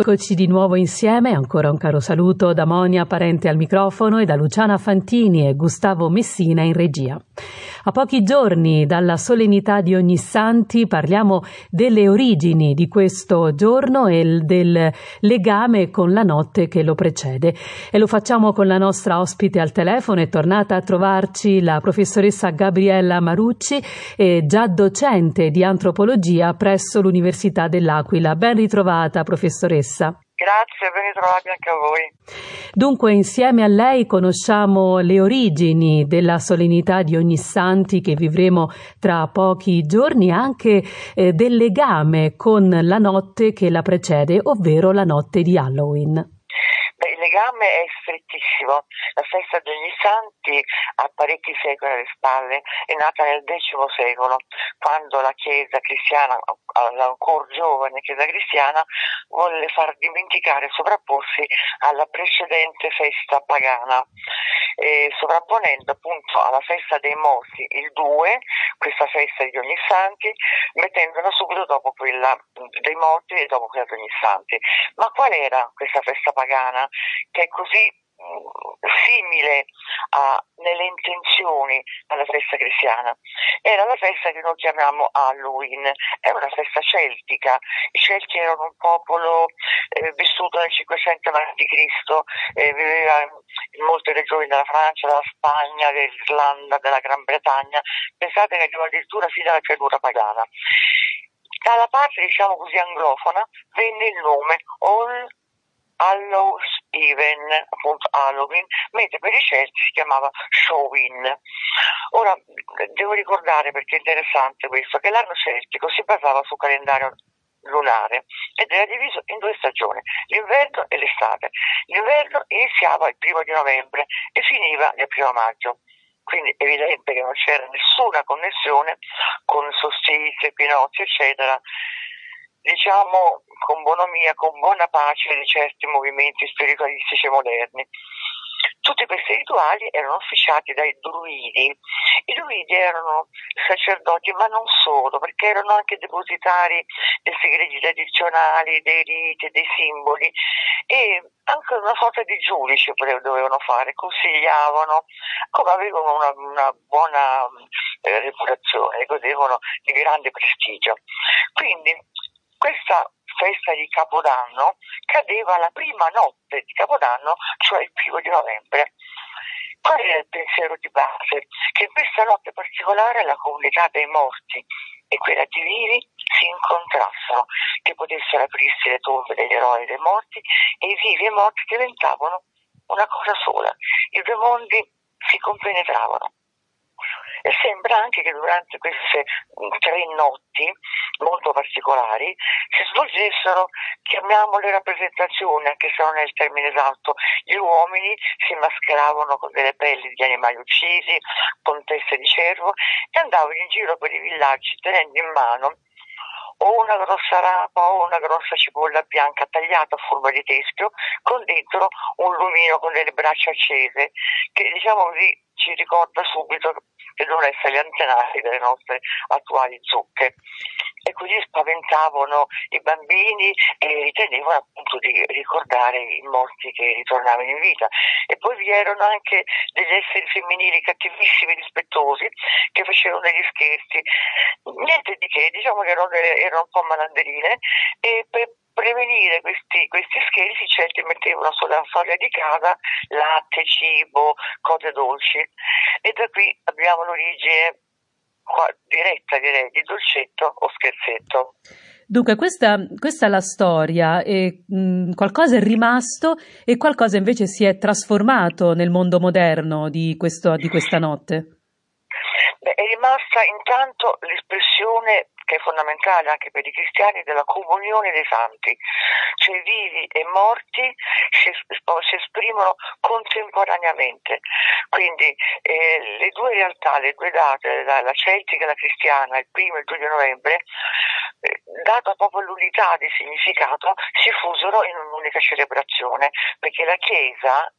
Eccoci di nuovo insieme, ancora un caro saluto da Monia Parente al microfono e da Luciana Fantini e Gustavo Messina in regia. A pochi giorni dalla solennità di Ognissanti parliamo delle origini di questo giorno e del legame con la notte che lo precede e lo facciamo con la nostra ospite al telefono, è tornata a trovarci la professoressa Gabriella Marucci, già docente di antropologia presso l'Università dell'Aquila. Ben ritrovata professoressa stessa. Grazie, ben ritrovati anche a voi. Dunque, insieme a lei conosciamo le origini della solennità di Ognissanti che vivremo tra pochi giorni, anche eh, del legame con la notte che la precede, ovvero la notte di Halloween legame è strettissimo. La festa degli santi ha parecchi secoli alle spalle, è nata nel X secolo, quando la Chiesa cristiana, ancora giovane Chiesa cristiana, volle far dimenticare e sovrapporsi alla precedente festa pagana, eh, sovrapponendo appunto alla festa dei morti il 2, questa festa di ogni santi, mettendola subito dopo quella dei morti e dopo quella di ogni santi. Ma qual era questa festa pagana? Che è così mm, simile a, nelle intenzioni alla festa cristiana. Era la festa che noi chiamiamo Halloween, è una festa celtica. I Celti erano un popolo eh, vissuto nel 500 a.C., eh, viveva in molte regioni della Francia, della Spagna, dell'Irlanda, della Gran Bretagna. Pensate che arrivò addirittura fino alla creatura pagana. Dalla parte, diciamo così, anglofona venne il nome All Hallows Even, appunto Halloween, mentre per i Celti si chiamava Showin. Ora, devo ricordare, perché è interessante questo, che l'anno celtico si basava sul calendario lunare ed era diviso in due stagioni, l'inverno e l'estate. L'inverno iniziava il primo di novembre e finiva nel primo maggio. Quindi è evidente che non c'era nessuna connessione con solstizi, equinozi, eccetera, diciamo con bonomia, con buona pace di certi movimenti spiritualistici moderni. Tutti questi rituali erano officiati dai druidi. I druidi erano sacerdoti, ma non solo, perché erano anche depositari dei segreti tradizionali, dei riti, dei simboli e anche una sorta di giudice dovevano fare, consigliavano, come avevano una, una buona eh, reputazione, godevano di grande prestigio. Quindi questa festa di Capodanno cadeva la prima notte di Capodanno, cioè il primo di novembre. Qual era il pensiero di base? Che in questa notte particolare la comunità dei morti e quella di vivi si incontrassero, che potessero aprirsi le tombe degli eroi dei morti e i vivi e i morti diventavano una cosa sola. I due mondi si compenetravano. E sembra anche che durante queste tre notti molto particolari si svolgessero, chiamiamole rappresentazioni, anche se non è il termine esatto, gli uomini si mascheravano con delle pelli di animali uccisi, con teste di cervo e andavano in giro per i villaggi tenendo in mano o una grossa rapa o una grossa cipolla bianca tagliata a forma di teschio con dentro un lumino con delle braccia accese che diciamo così ci ricorda subito che devono essere gli antenati delle nostre attuali zucche e così spaventavano i bambini e ritenevano appunto di ricordare i morti che ritornavano in vita. E poi vi erano anche degli esseri femminili cattivissimi, rispettosi, che facevano degli scherzi. Niente di che, diciamo che erano, erano un po' malanderine e per prevenire questi, questi scherzi certi mettevano sulla soglia di casa latte, cibo, cose dolci e da qui abbiamo l'origine diretta direi di dolcetto o scherzetto. Dunque, questa, questa è la storia, e, mh, qualcosa è rimasto e qualcosa invece si è trasformato nel mondo moderno di, questo, di questa notte. Beh, è rimasta intanto l'espressione che è fondamentale anche per i cristiani, della comunione dei santi, cioè vivi e morti si, si esprimono contemporaneamente. Quindi eh, le due realtà, le due date, la, la, celtica e la cristiana, il primo e il 2 di novembre, eh, data proprio l'unità di significato, si fusero in un'unica celebrazione, perché la Chiesa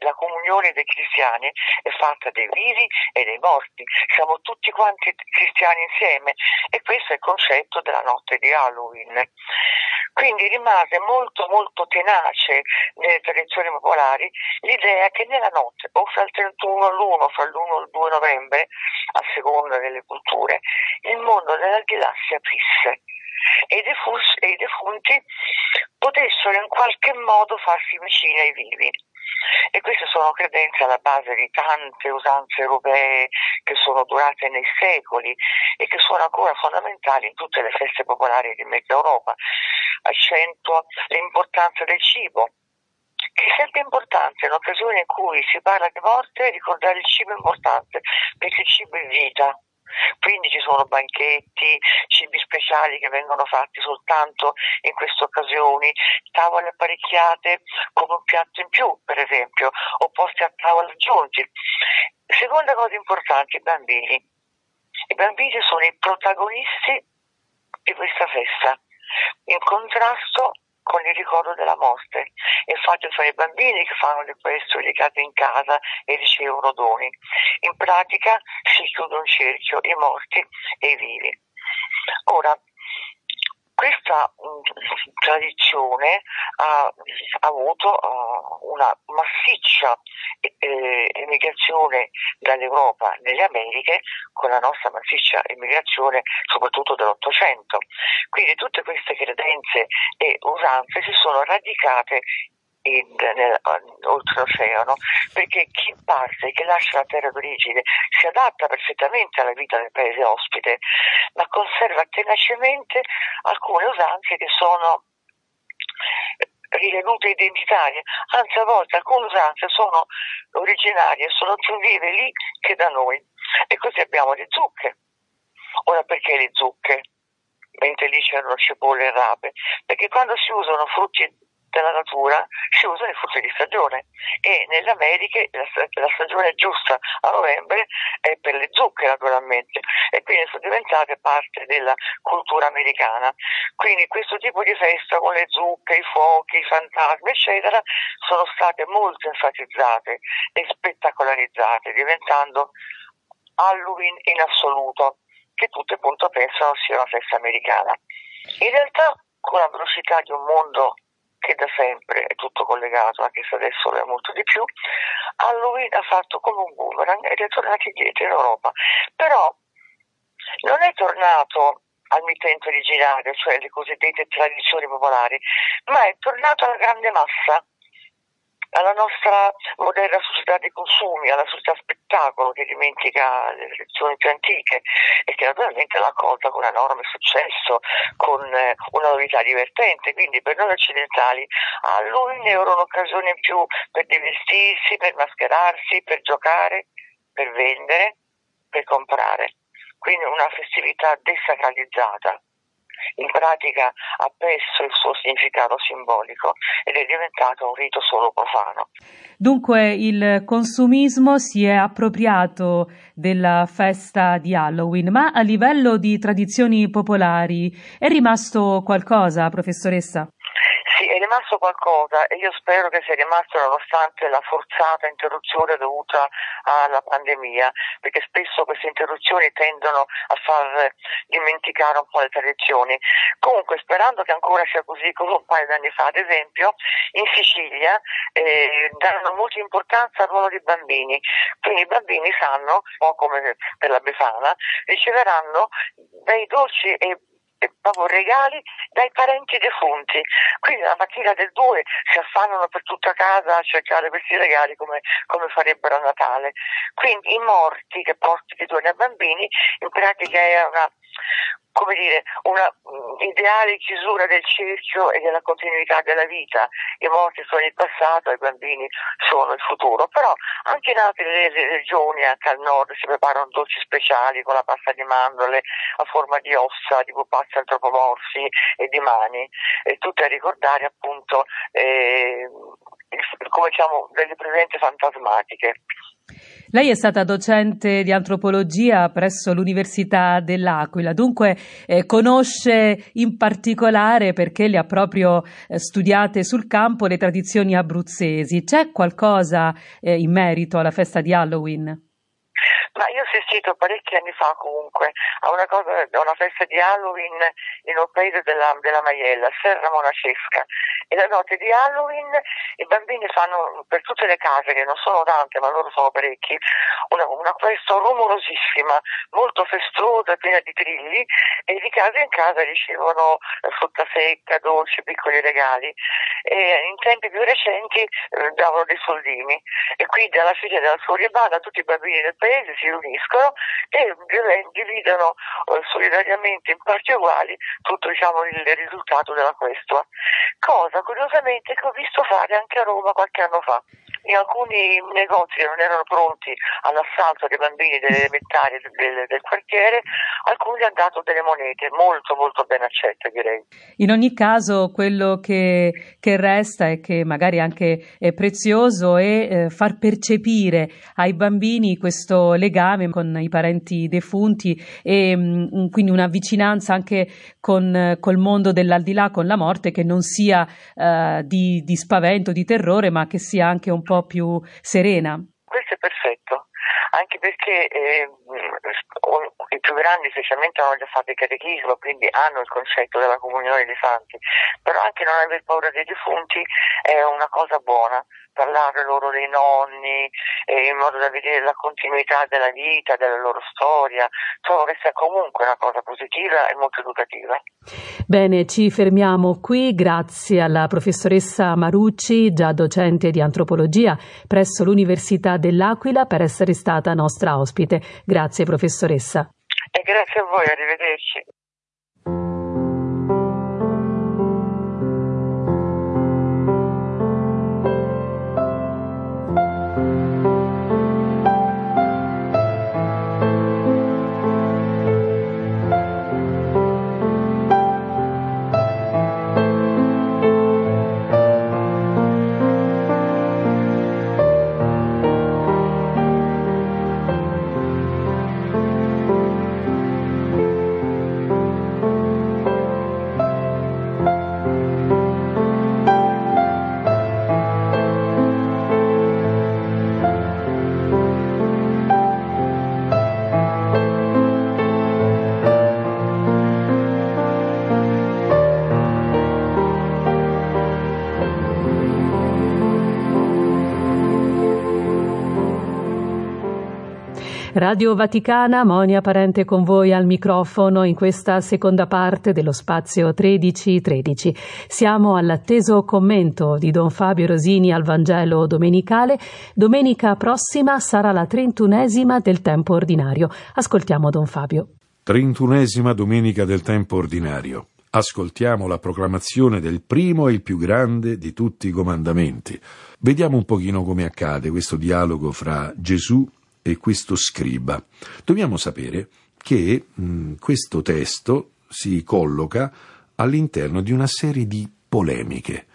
la comunione dei cristiani è fatta dei vivi e dei morti, siamo tutti quanti cristiani insieme e questo è il concetto della notte di Halloween. Quindi rimase molto molto tenace nelle tradizioni popolari l'idea che nella notte, o fra il 31 all'1, fra l'1 e il 2 novembre, a seconda delle culture, il mondo dell'aldilà si aprisse e i defunti potessero in qualche modo farsi vicini ai vivi. E queste sono credenze alla base di tante usanze europee che sono durate nei secoli e che sono ancora fondamentali in tutte le feste popolari di mezza Europa. Accentuo l'importanza del cibo, che è sempre importante in occasioni in cui si parla di morte ricordare il cibo è importante perché il cibo è vita quindi ci sono banchetti, cibi speciali che vengono fatti soltanto in queste occasioni, tavole apparecchiate con un piatto in più, per esempio, o posti a tavola aggiunti. Seconda cosa importante, i bambini. I bambini sono i protagonisti di questa festa, in contrasto con il ricordo della morte. Infatti sono i bambini che fanno le questo legate in casa e ricevono doni. In pratica si chiude un cerchio, i morti e i vivi. Ora, questa mm, tradizione ha, ha avuto uh, una massiccia eh, emigrazione dall'Europa nelle Americhe con la nostra massiccia emigrazione soprattutto dell'Ottocento. Quindi tutte queste credenze e usanze si sono radicate in, nel, oltreoceano, perché chi parte, chi lascia la terra d'origine, si adatta perfettamente alla vita del paese ospite, ma conserva tenacemente alcune usanze che sono ritenute identitarie, anzi a volte alcune usanze sono originarie, sono più vive lì che da noi. E così abbiamo le zucche. Ora perché le zucche? Mentre lì c'erano cipolle e rape? Perché quando si usano frutti della natura si usano i frutti di stagione e nelle Americhe la, la, stagione giusta a novembre è per le zucche naturalmente e quindi sono diventate parte della cultura americana. Quindi questo tipo di festa con le zucche, i fuochi, i fantasmi eccetera sono state molto enfatizzate e spettacolarizzate diventando Halloween in assoluto che tutte appunto pensano sia una festa americana. In realtà con la velocità di un mondo che da sempre è tutto collegato, anche se adesso lo è molto di più, Halloween ha fatto come un boomerang ed è tornato indietro in Europa. Però non è tornato al mittente originario, cioè le cosiddette tradizioni popolari, ma è tornato alla grande massa alla nostra moderna società dei consumi, alla società spettacolo che dimentica le tradizioni più antiche e che naturalmente l'ha accolta con enorme successo, con eh, una novità divertente. Quindi per noi occidentali Halloween era un'occasione in più per divertirsi, per mascherarsi, per giocare, per vendere, per comprare. Quindi una festività desacralizzata in pratica ha perso il suo significato simbolico ed è diventato un rito solo profano. Dunque il consumismo si è appropriato della festa di Halloween, ma a livello di tradizioni popolari è rimasto qualcosa, professoressa? Sì, è rimasto qualcosa e io spero che sia rimasto nonostante la forzata interruzione dovuta alla pandemia, perché spesso queste interruzioni tendono a far dimenticare un po' le tradizioni. Comunque, sperando che ancora sia così come un paio di anni fa, ad esempio, in Sicilia eh, danno molta importanza al ruolo dei bambini, quindi i bambini sanno, un po' come per la Befana, riceveranno dei dolci e proprio regali dai parenti defunti. Quindi la mattina del 2 si affannano per tutta casa a cercare questi regali come, come farebbero a Natale. Quindi i morti che portano i ai bambini in pratica è una, come dire, una um, ideale chiusura del cerchio e della continuità della vita. I morti sono il passato, i bambini sono il futuro. Però anche in altre regioni, anche al nord, si preparano dolci speciali con la pasta di mandorle a forma di ossa, di pupazzi antropomorfi e di mani, e tutte a ricordare appunto eh, come diciamo delle presenze fantasmatiche. Lei è stata docente di antropologia presso l'Università dell'Aquila, dunque eh, conosce in particolare, perché le ha proprio eh, studiate sul campo, le tradizioni abruzzesi. C'è qualcosa eh, in merito alla festa di Halloween? Ma io ho assistito parecchi anni fa comunque a una, cosa, a una festa di Halloween in un paese della, della Maiella, Serra Monacesca. E la notte di Halloween i bambini fanno per tutte le case, che non sono tante, ma loro sono parecchi, una, una festa rumorosissima, molto festosa, piena di trilli, e di casa in casa ricevono frutta secca, dolci, piccoli regali. E in tempi più recenti eh, davano dei soldini. E quindi alla fine della sua ribanda tutti i bambini del paese si riuniscono e dividono eh, solidariamente in parti uguali tutto diciamo, il risultato della questua. Cosa curiosamente che ho visto fare anche a Roma qualche anno fa. In alcuni negozi che non erano pronti all'assalto dei bambini delle elementari del, del quartiere, alcuni hanno dato delle monete molto molto ben accette direi. In ogni caso quello che, che resta e che magari anche è prezioso è eh, far percepire ai bambini questo legame con i parenti defunti e mh, mm, quindi una vicinanza anche con col mondo dell'aldilà, con la morte, che non sia eh, di, di spavento, di terrore, ma che sia anche un po' più serena. Questo è perfetto anche perché eh, i più grandi specialmente hanno già fatto il catechismo, quindi hanno il concetto della comunione dei santi, però anche non aver paura dei defunti è una cosa buona, parlare loro dei nonni, eh, in modo da vedere la continuità della vita, della loro storia, trovo che sia comunque una cosa positiva e molto educativa. Bene, ci fermiamo qui, grazie alla professoressa Marucci, già docente di antropologia presso l'Università dell'Aquila, per essere stata nostra ospite. Grazie professoressa. E grazie a voi, arrivederci. Radio Vaticana, Monia Parente con voi al microfono in questa seconda parte dello spazio 1313. Siamo all'atteso commento di Don Fabio Rosini al Vangelo domenicale. Domenica prossima sarà la trentunesima del tempo ordinario. Ascoltiamo Don Fabio. Trentunesima domenica del tempo ordinario. Ascoltiamo la proclamazione del primo e il più grande di tutti i comandamenti. Vediamo un pochino come accade questo dialogo fra Gesù e questo scriba. Dobbiamo sapere che mh, questo testo si colloca all'interno di una serie di polemiche.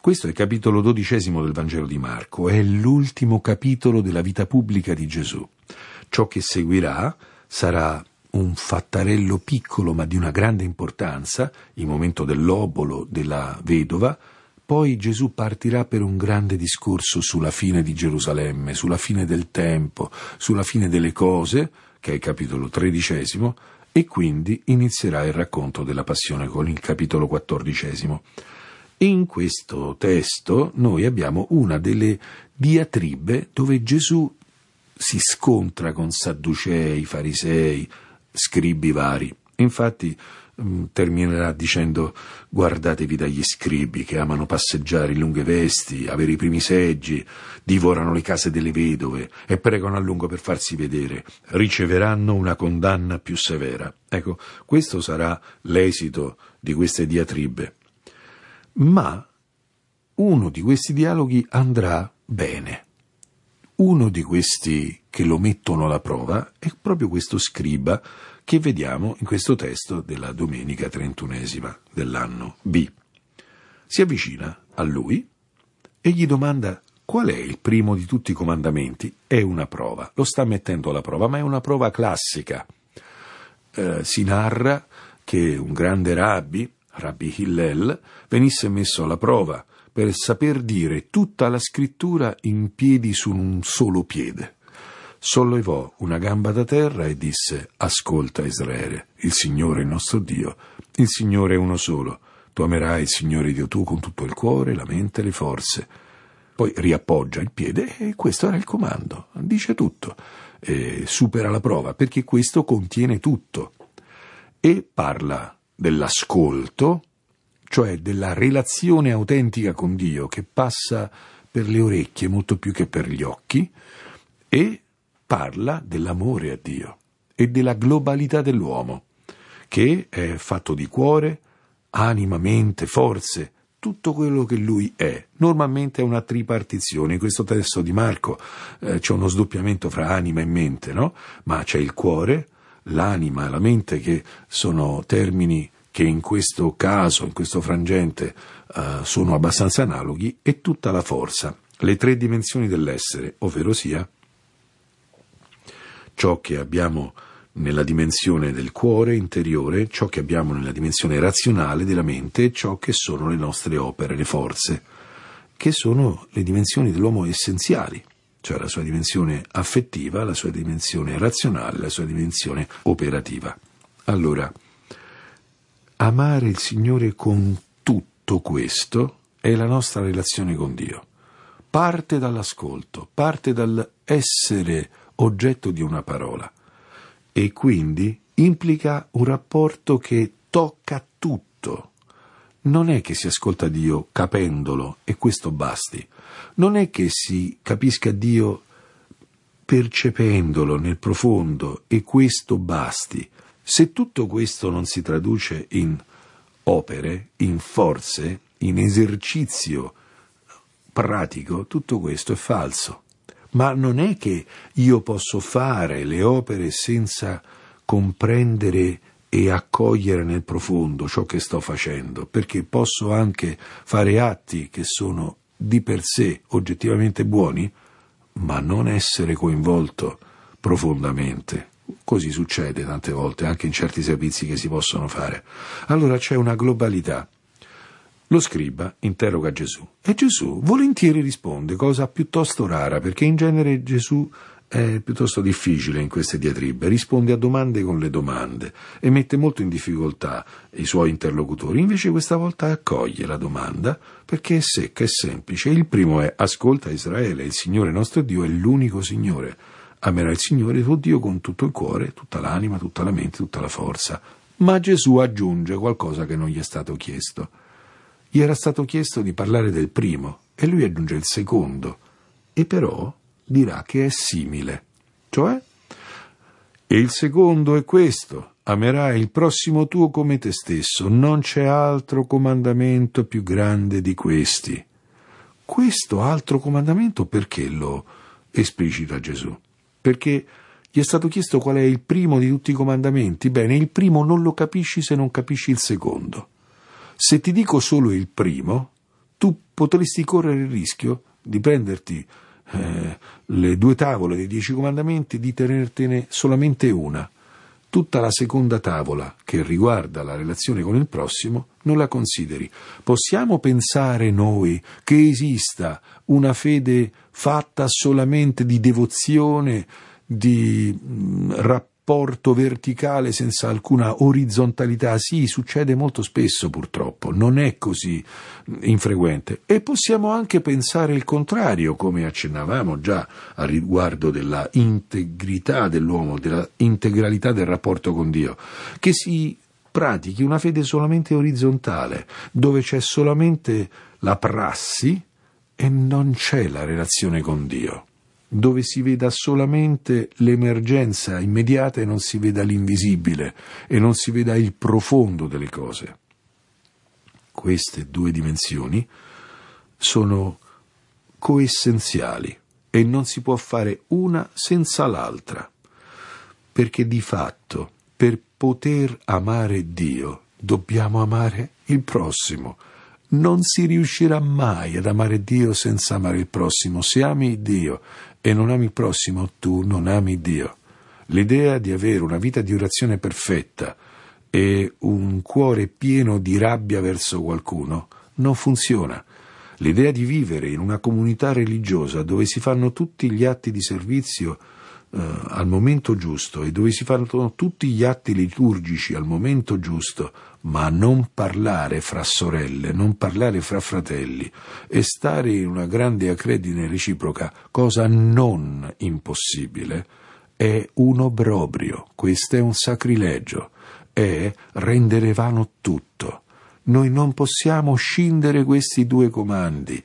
Questo è il capitolo dodicesimo del Vangelo di Marco, è l'ultimo capitolo della vita pubblica di Gesù. Ciò che seguirà sarà un fattarello piccolo ma di una grande importanza, il momento dell'obolo della vedova, poi Gesù partirà per un grande discorso sulla fine di Gerusalemme, sulla fine del tempo, sulla fine delle cose, che è il capitolo tredicesimo, e quindi inizierà il racconto della passione con il capitolo quattordicesimo. In questo testo noi abbiamo una delle diatribe dove Gesù si scontra con sadducei, farisei, scribi vari. Infatti terminerà dicendo guardatevi dagli scribi che amano passeggiare in lunghe vesti, avere i primi seggi, divorano le case delle vedove e pregano a lungo per farsi vedere, riceveranno una condanna più severa. Ecco, questo sarà l'esito di queste diatribe. Ma uno di questi dialoghi andrà bene. Uno di questi che lo mettono alla prova è proprio questo scriba che vediamo in questo testo della domenica trentunesima dell'anno B. Si avvicina a lui e gli domanda Qual è il primo di tutti i comandamenti? È una prova, lo sta mettendo alla prova, ma è una prova classica. Eh, si narra che un grande rabbi, Rabbi Hillel, venisse messo alla prova per saper dire tutta la scrittura in piedi su un solo piede. Sollevò una gamba da terra e disse: Ascolta Israele, il Signore è nostro Dio, il Signore è uno solo. Tu amerai il Signore Dio tu con tutto il cuore, la mente e le forze. Poi riappoggia il piede e questo era il comando. Dice tutto. E supera la prova perché questo contiene tutto. E parla dell'ascolto, cioè della relazione autentica con Dio che passa per le orecchie molto più che per gli occhi, e parla dell'amore a Dio e della globalità dell'uomo, che è fatto di cuore, anima, mente, forze, tutto quello che lui è. Normalmente è una tripartizione. In questo testo di Marco eh, c'è uno sdoppiamento fra anima e mente, no? Ma c'è il cuore, l'anima e la mente che sono termini che in questo caso, in questo frangente, uh, sono abbastanza analoghi, e tutta la forza, le tre dimensioni dell'essere, ovvero sia ciò che abbiamo nella dimensione del cuore interiore, ciò che abbiamo nella dimensione razionale della mente e ciò che sono le nostre opere, le forze, che sono le dimensioni dell'uomo essenziali, cioè la sua dimensione affettiva, la sua dimensione razionale, la sua dimensione operativa. Allora, Amare il Signore con tutto questo è la nostra relazione con Dio. Parte dall'ascolto, parte dall'essere oggetto di una parola e quindi implica un rapporto che tocca tutto. Non è che si ascolta Dio capendolo e questo basti. Non è che si capisca Dio percependolo nel profondo e questo basti. Se tutto questo non si traduce in opere, in forze, in esercizio pratico, tutto questo è falso. Ma non è che io posso fare le opere senza comprendere e accogliere nel profondo ciò che sto facendo, perché posso anche fare atti che sono di per sé oggettivamente buoni, ma non essere coinvolto profondamente Così succede tante volte, anche in certi servizi che si possono fare. Allora c'è una globalità. Lo scriba interroga Gesù e Gesù volentieri risponde, cosa piuttosto rara, perché in genere Gesù è piuttosto difficile in queste diatribe, risponde a domande con le domande e mette molto in difficoltà i suoi interlocutori, invece questa volta accoglie la domanda perché è secca e semplice. Il primo è ascolta Israele, il Signore nostro Dio è l'unico Signore amerai il Signore tuo Dio con tutto il cuore, tutta l'anima, tutta la mente, tutta la forza. Ma Gesù aggiunge qualcosa che non gli è stato chiesto. Gli era stato chiesto di parlare del primo e lui aggiunge il secondo, e però dirà che è simile. Cioè? E il secondo è questo, amerai il prossimo tuo come te stesso, non c'è altro comandamento più grande di questi. Questo altro comandamento perché lo esplicita Gesù? perché gli è stato chiesto qual è il primo di tutti i comandamenti. Bene, il primo non lo capisci se non capisci il secondo. Se ti dico solo il primo, tu potresti correre il rischio di prenderti eh, le due tavole dei dieci comandamenti e di tenertene solamente una. Tutta la seconda tavola, che riguarda la relazione con il prossimo, non la consideri. Possiamo pensare noi che esista una fede fatta solamente di devozione, di rapporto verticale senza alcuna orizzontalità. Sì, succede molto spesso purtroppo, non è così infrequente. E possiamo anche pensare il contrario, come accennavamo già a riguardo della integrità dell'uomo, della integralità del rapporto con Dio, che si pratichi una fede solamente orizzontale, dove c'è solamente la prassi e non c'è la relazione con Dio, dove si veda solamente l'emergenza immediata e non si veda l'invisibile e non si veda il profondo delle cose. Queste due dimensioni sono coessenziali e non si può fare una senza l'altra, perché di fatto per poter amare Dio dobbiamo amare il prossimo Non si riuscirà mai ad amare Dio senza amare il prossimo. Se ami Dio e non ami il prossimo, tu non ami Dio. L'idea di avere una vita di orazione perfetta e un cuore pieno di rabbia verso qualcuno non funziona. L'idea di vivere in una comunità religiosa dove si fanno tutti gli atti di servizio al momento giusto e dove si fanno tutti gli atti liturgici al momento giusto, ma non parlare fra sorelle, non parlare fra fratelli e stare in una grande accredine reciproca, cosa non impossibile, è un obbrobrio, questo è un sacrilegio, è rendere vano tutto. Noi non possiamo scindere questi due comandi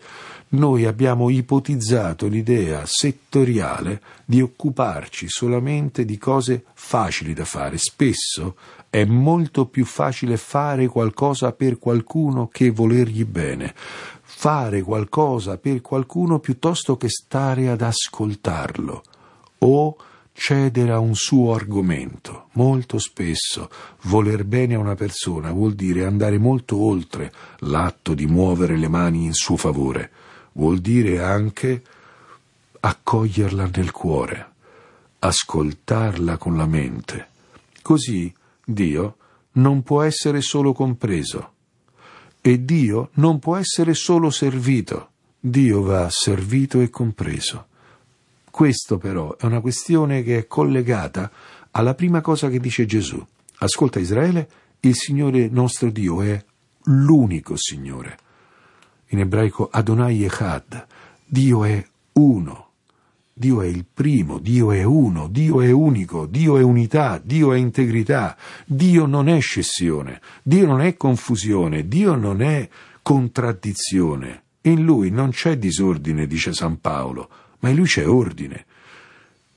noi abbiamo ipotizzato l'idea settoriale di occuparci solamente di cose facili da fare. Spesso è molto più facile fare qualcosa per qualcuno che volergli bene. Fare qualcosa per qualcuno piuttosto che stare ad ascoltarlo o cedere a un suo argomento. Molto spesso voler bene a una persona vuol dire andare molto oltre l'atto di muovere le mani in suo favore vuol dire anche accoglierla nel cuore, ascoltarla con la mente. Così Dio non può essere solo compreso e Dio non può essere solo servito. Dio va servito e compreso. Questo però è una questione che è collegata alla prima cosa che dice Gesù. Ascolta Israele, il Signore nostro Dio è l'unico Signore in ebraico Adonai Echad, Dio è uno, Dio è il primo, Dio è uno, Dio è unico, Dio è unità, Dio è integrità, Dio non è scissione, Dio non è confusione, Dio non è contraddizione. In lui non c'è disordine, dice San Paolo, ma in lui c'è ordine.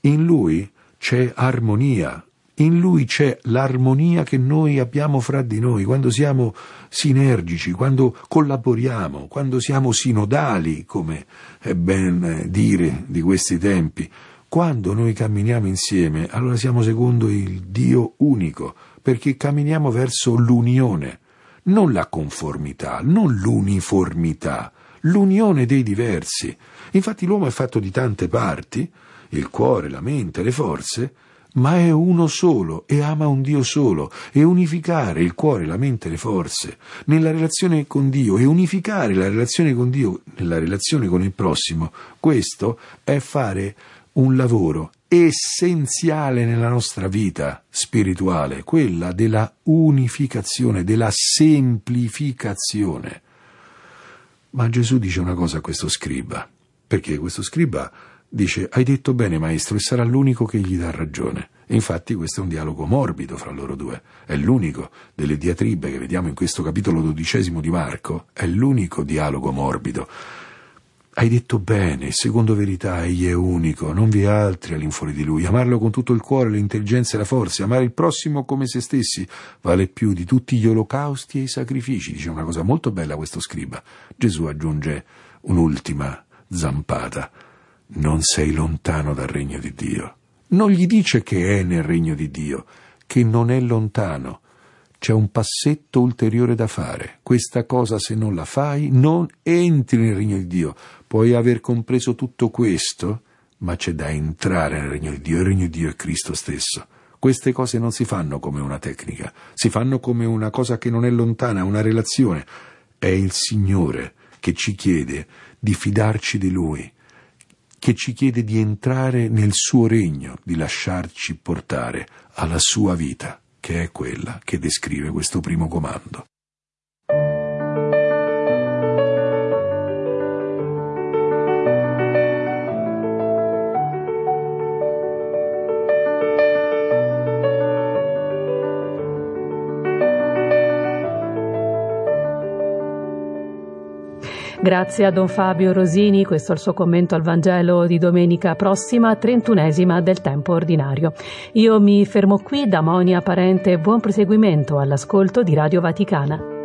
In lui c'è armonia, in lui c'è l'armonia che noi abbiamo fra di noi, quando siamo sinergici, quando collaboriamo, quando siamo sinodali, come è ben dire di questi tempi. Quando noi camminiamo insieme, allora siamo secondo il Dio unico, perché camminiamo verso l'unione, non la conformità, non l'uniformità, l'unione dei diversi. Infatti l'uomo è fatto di tante parti, il cuore, la mente, le forze, ma è uno solo e ama un Dio solo e unificare il cuore, la mente e le forze nella relazione con Dio e unificare la relazione con Dio nella relazione con il prossimo, questo è fare un lavoro essenziale nella nostra vita spirituale, quella della unificazione, della semplificazione. Ma Gesù dice una cosa a questo scriba, perché questo scriba Dice, hai detto bene maestro, e sarà l'unico che gli dà ragione. Infatti questo è un dialogo morbido fra loro due. È l'unico delle diatribe che vediamo in questo capitolo dodicesimo di Marco. È l'unico dialogo morbido. Hai detto bene, secondo verità egli è unico, non vi è altri all'infuori di lui. Amarlo con tutto il cuore, l'intelligenza e la forza, amare il prossimo come se stessi, vale più di tutti gli olocausti e i sacrifici. Dice una cosa molto bella questo scriba. Gesù aggiunge un'ultima zampata non sei lontano dal regno di Dio. Non gli dice che è nel regno di Dio, che non è lontano. C'è un passetto ulteriore da fare. Questa cosa, se non la fai, non entri nel regno di Dio. Puoi aver compreso tutto questo, ma c'è da entrare nel regno di Dio. Il regno di Dio è Cristo stesso. Queste cose non si fanno come una tecnica, si fanno come una cosa che non è lontana, una relazione. È il Signore che ci chiede di fidarci di Lui, che ci chiede di entrare nel suo regno, di lasciarci portare alla sua vita, che è quella che descrive questo primo comando. Grazie a Don Fabio Rosini, questo è il suo commento al Vangelo di domenica prossima, trentunesima del tempo ordinario. Io mi fermo qui da Monia Parente, buon proseguimento all'ascolto di Radio Vaticana.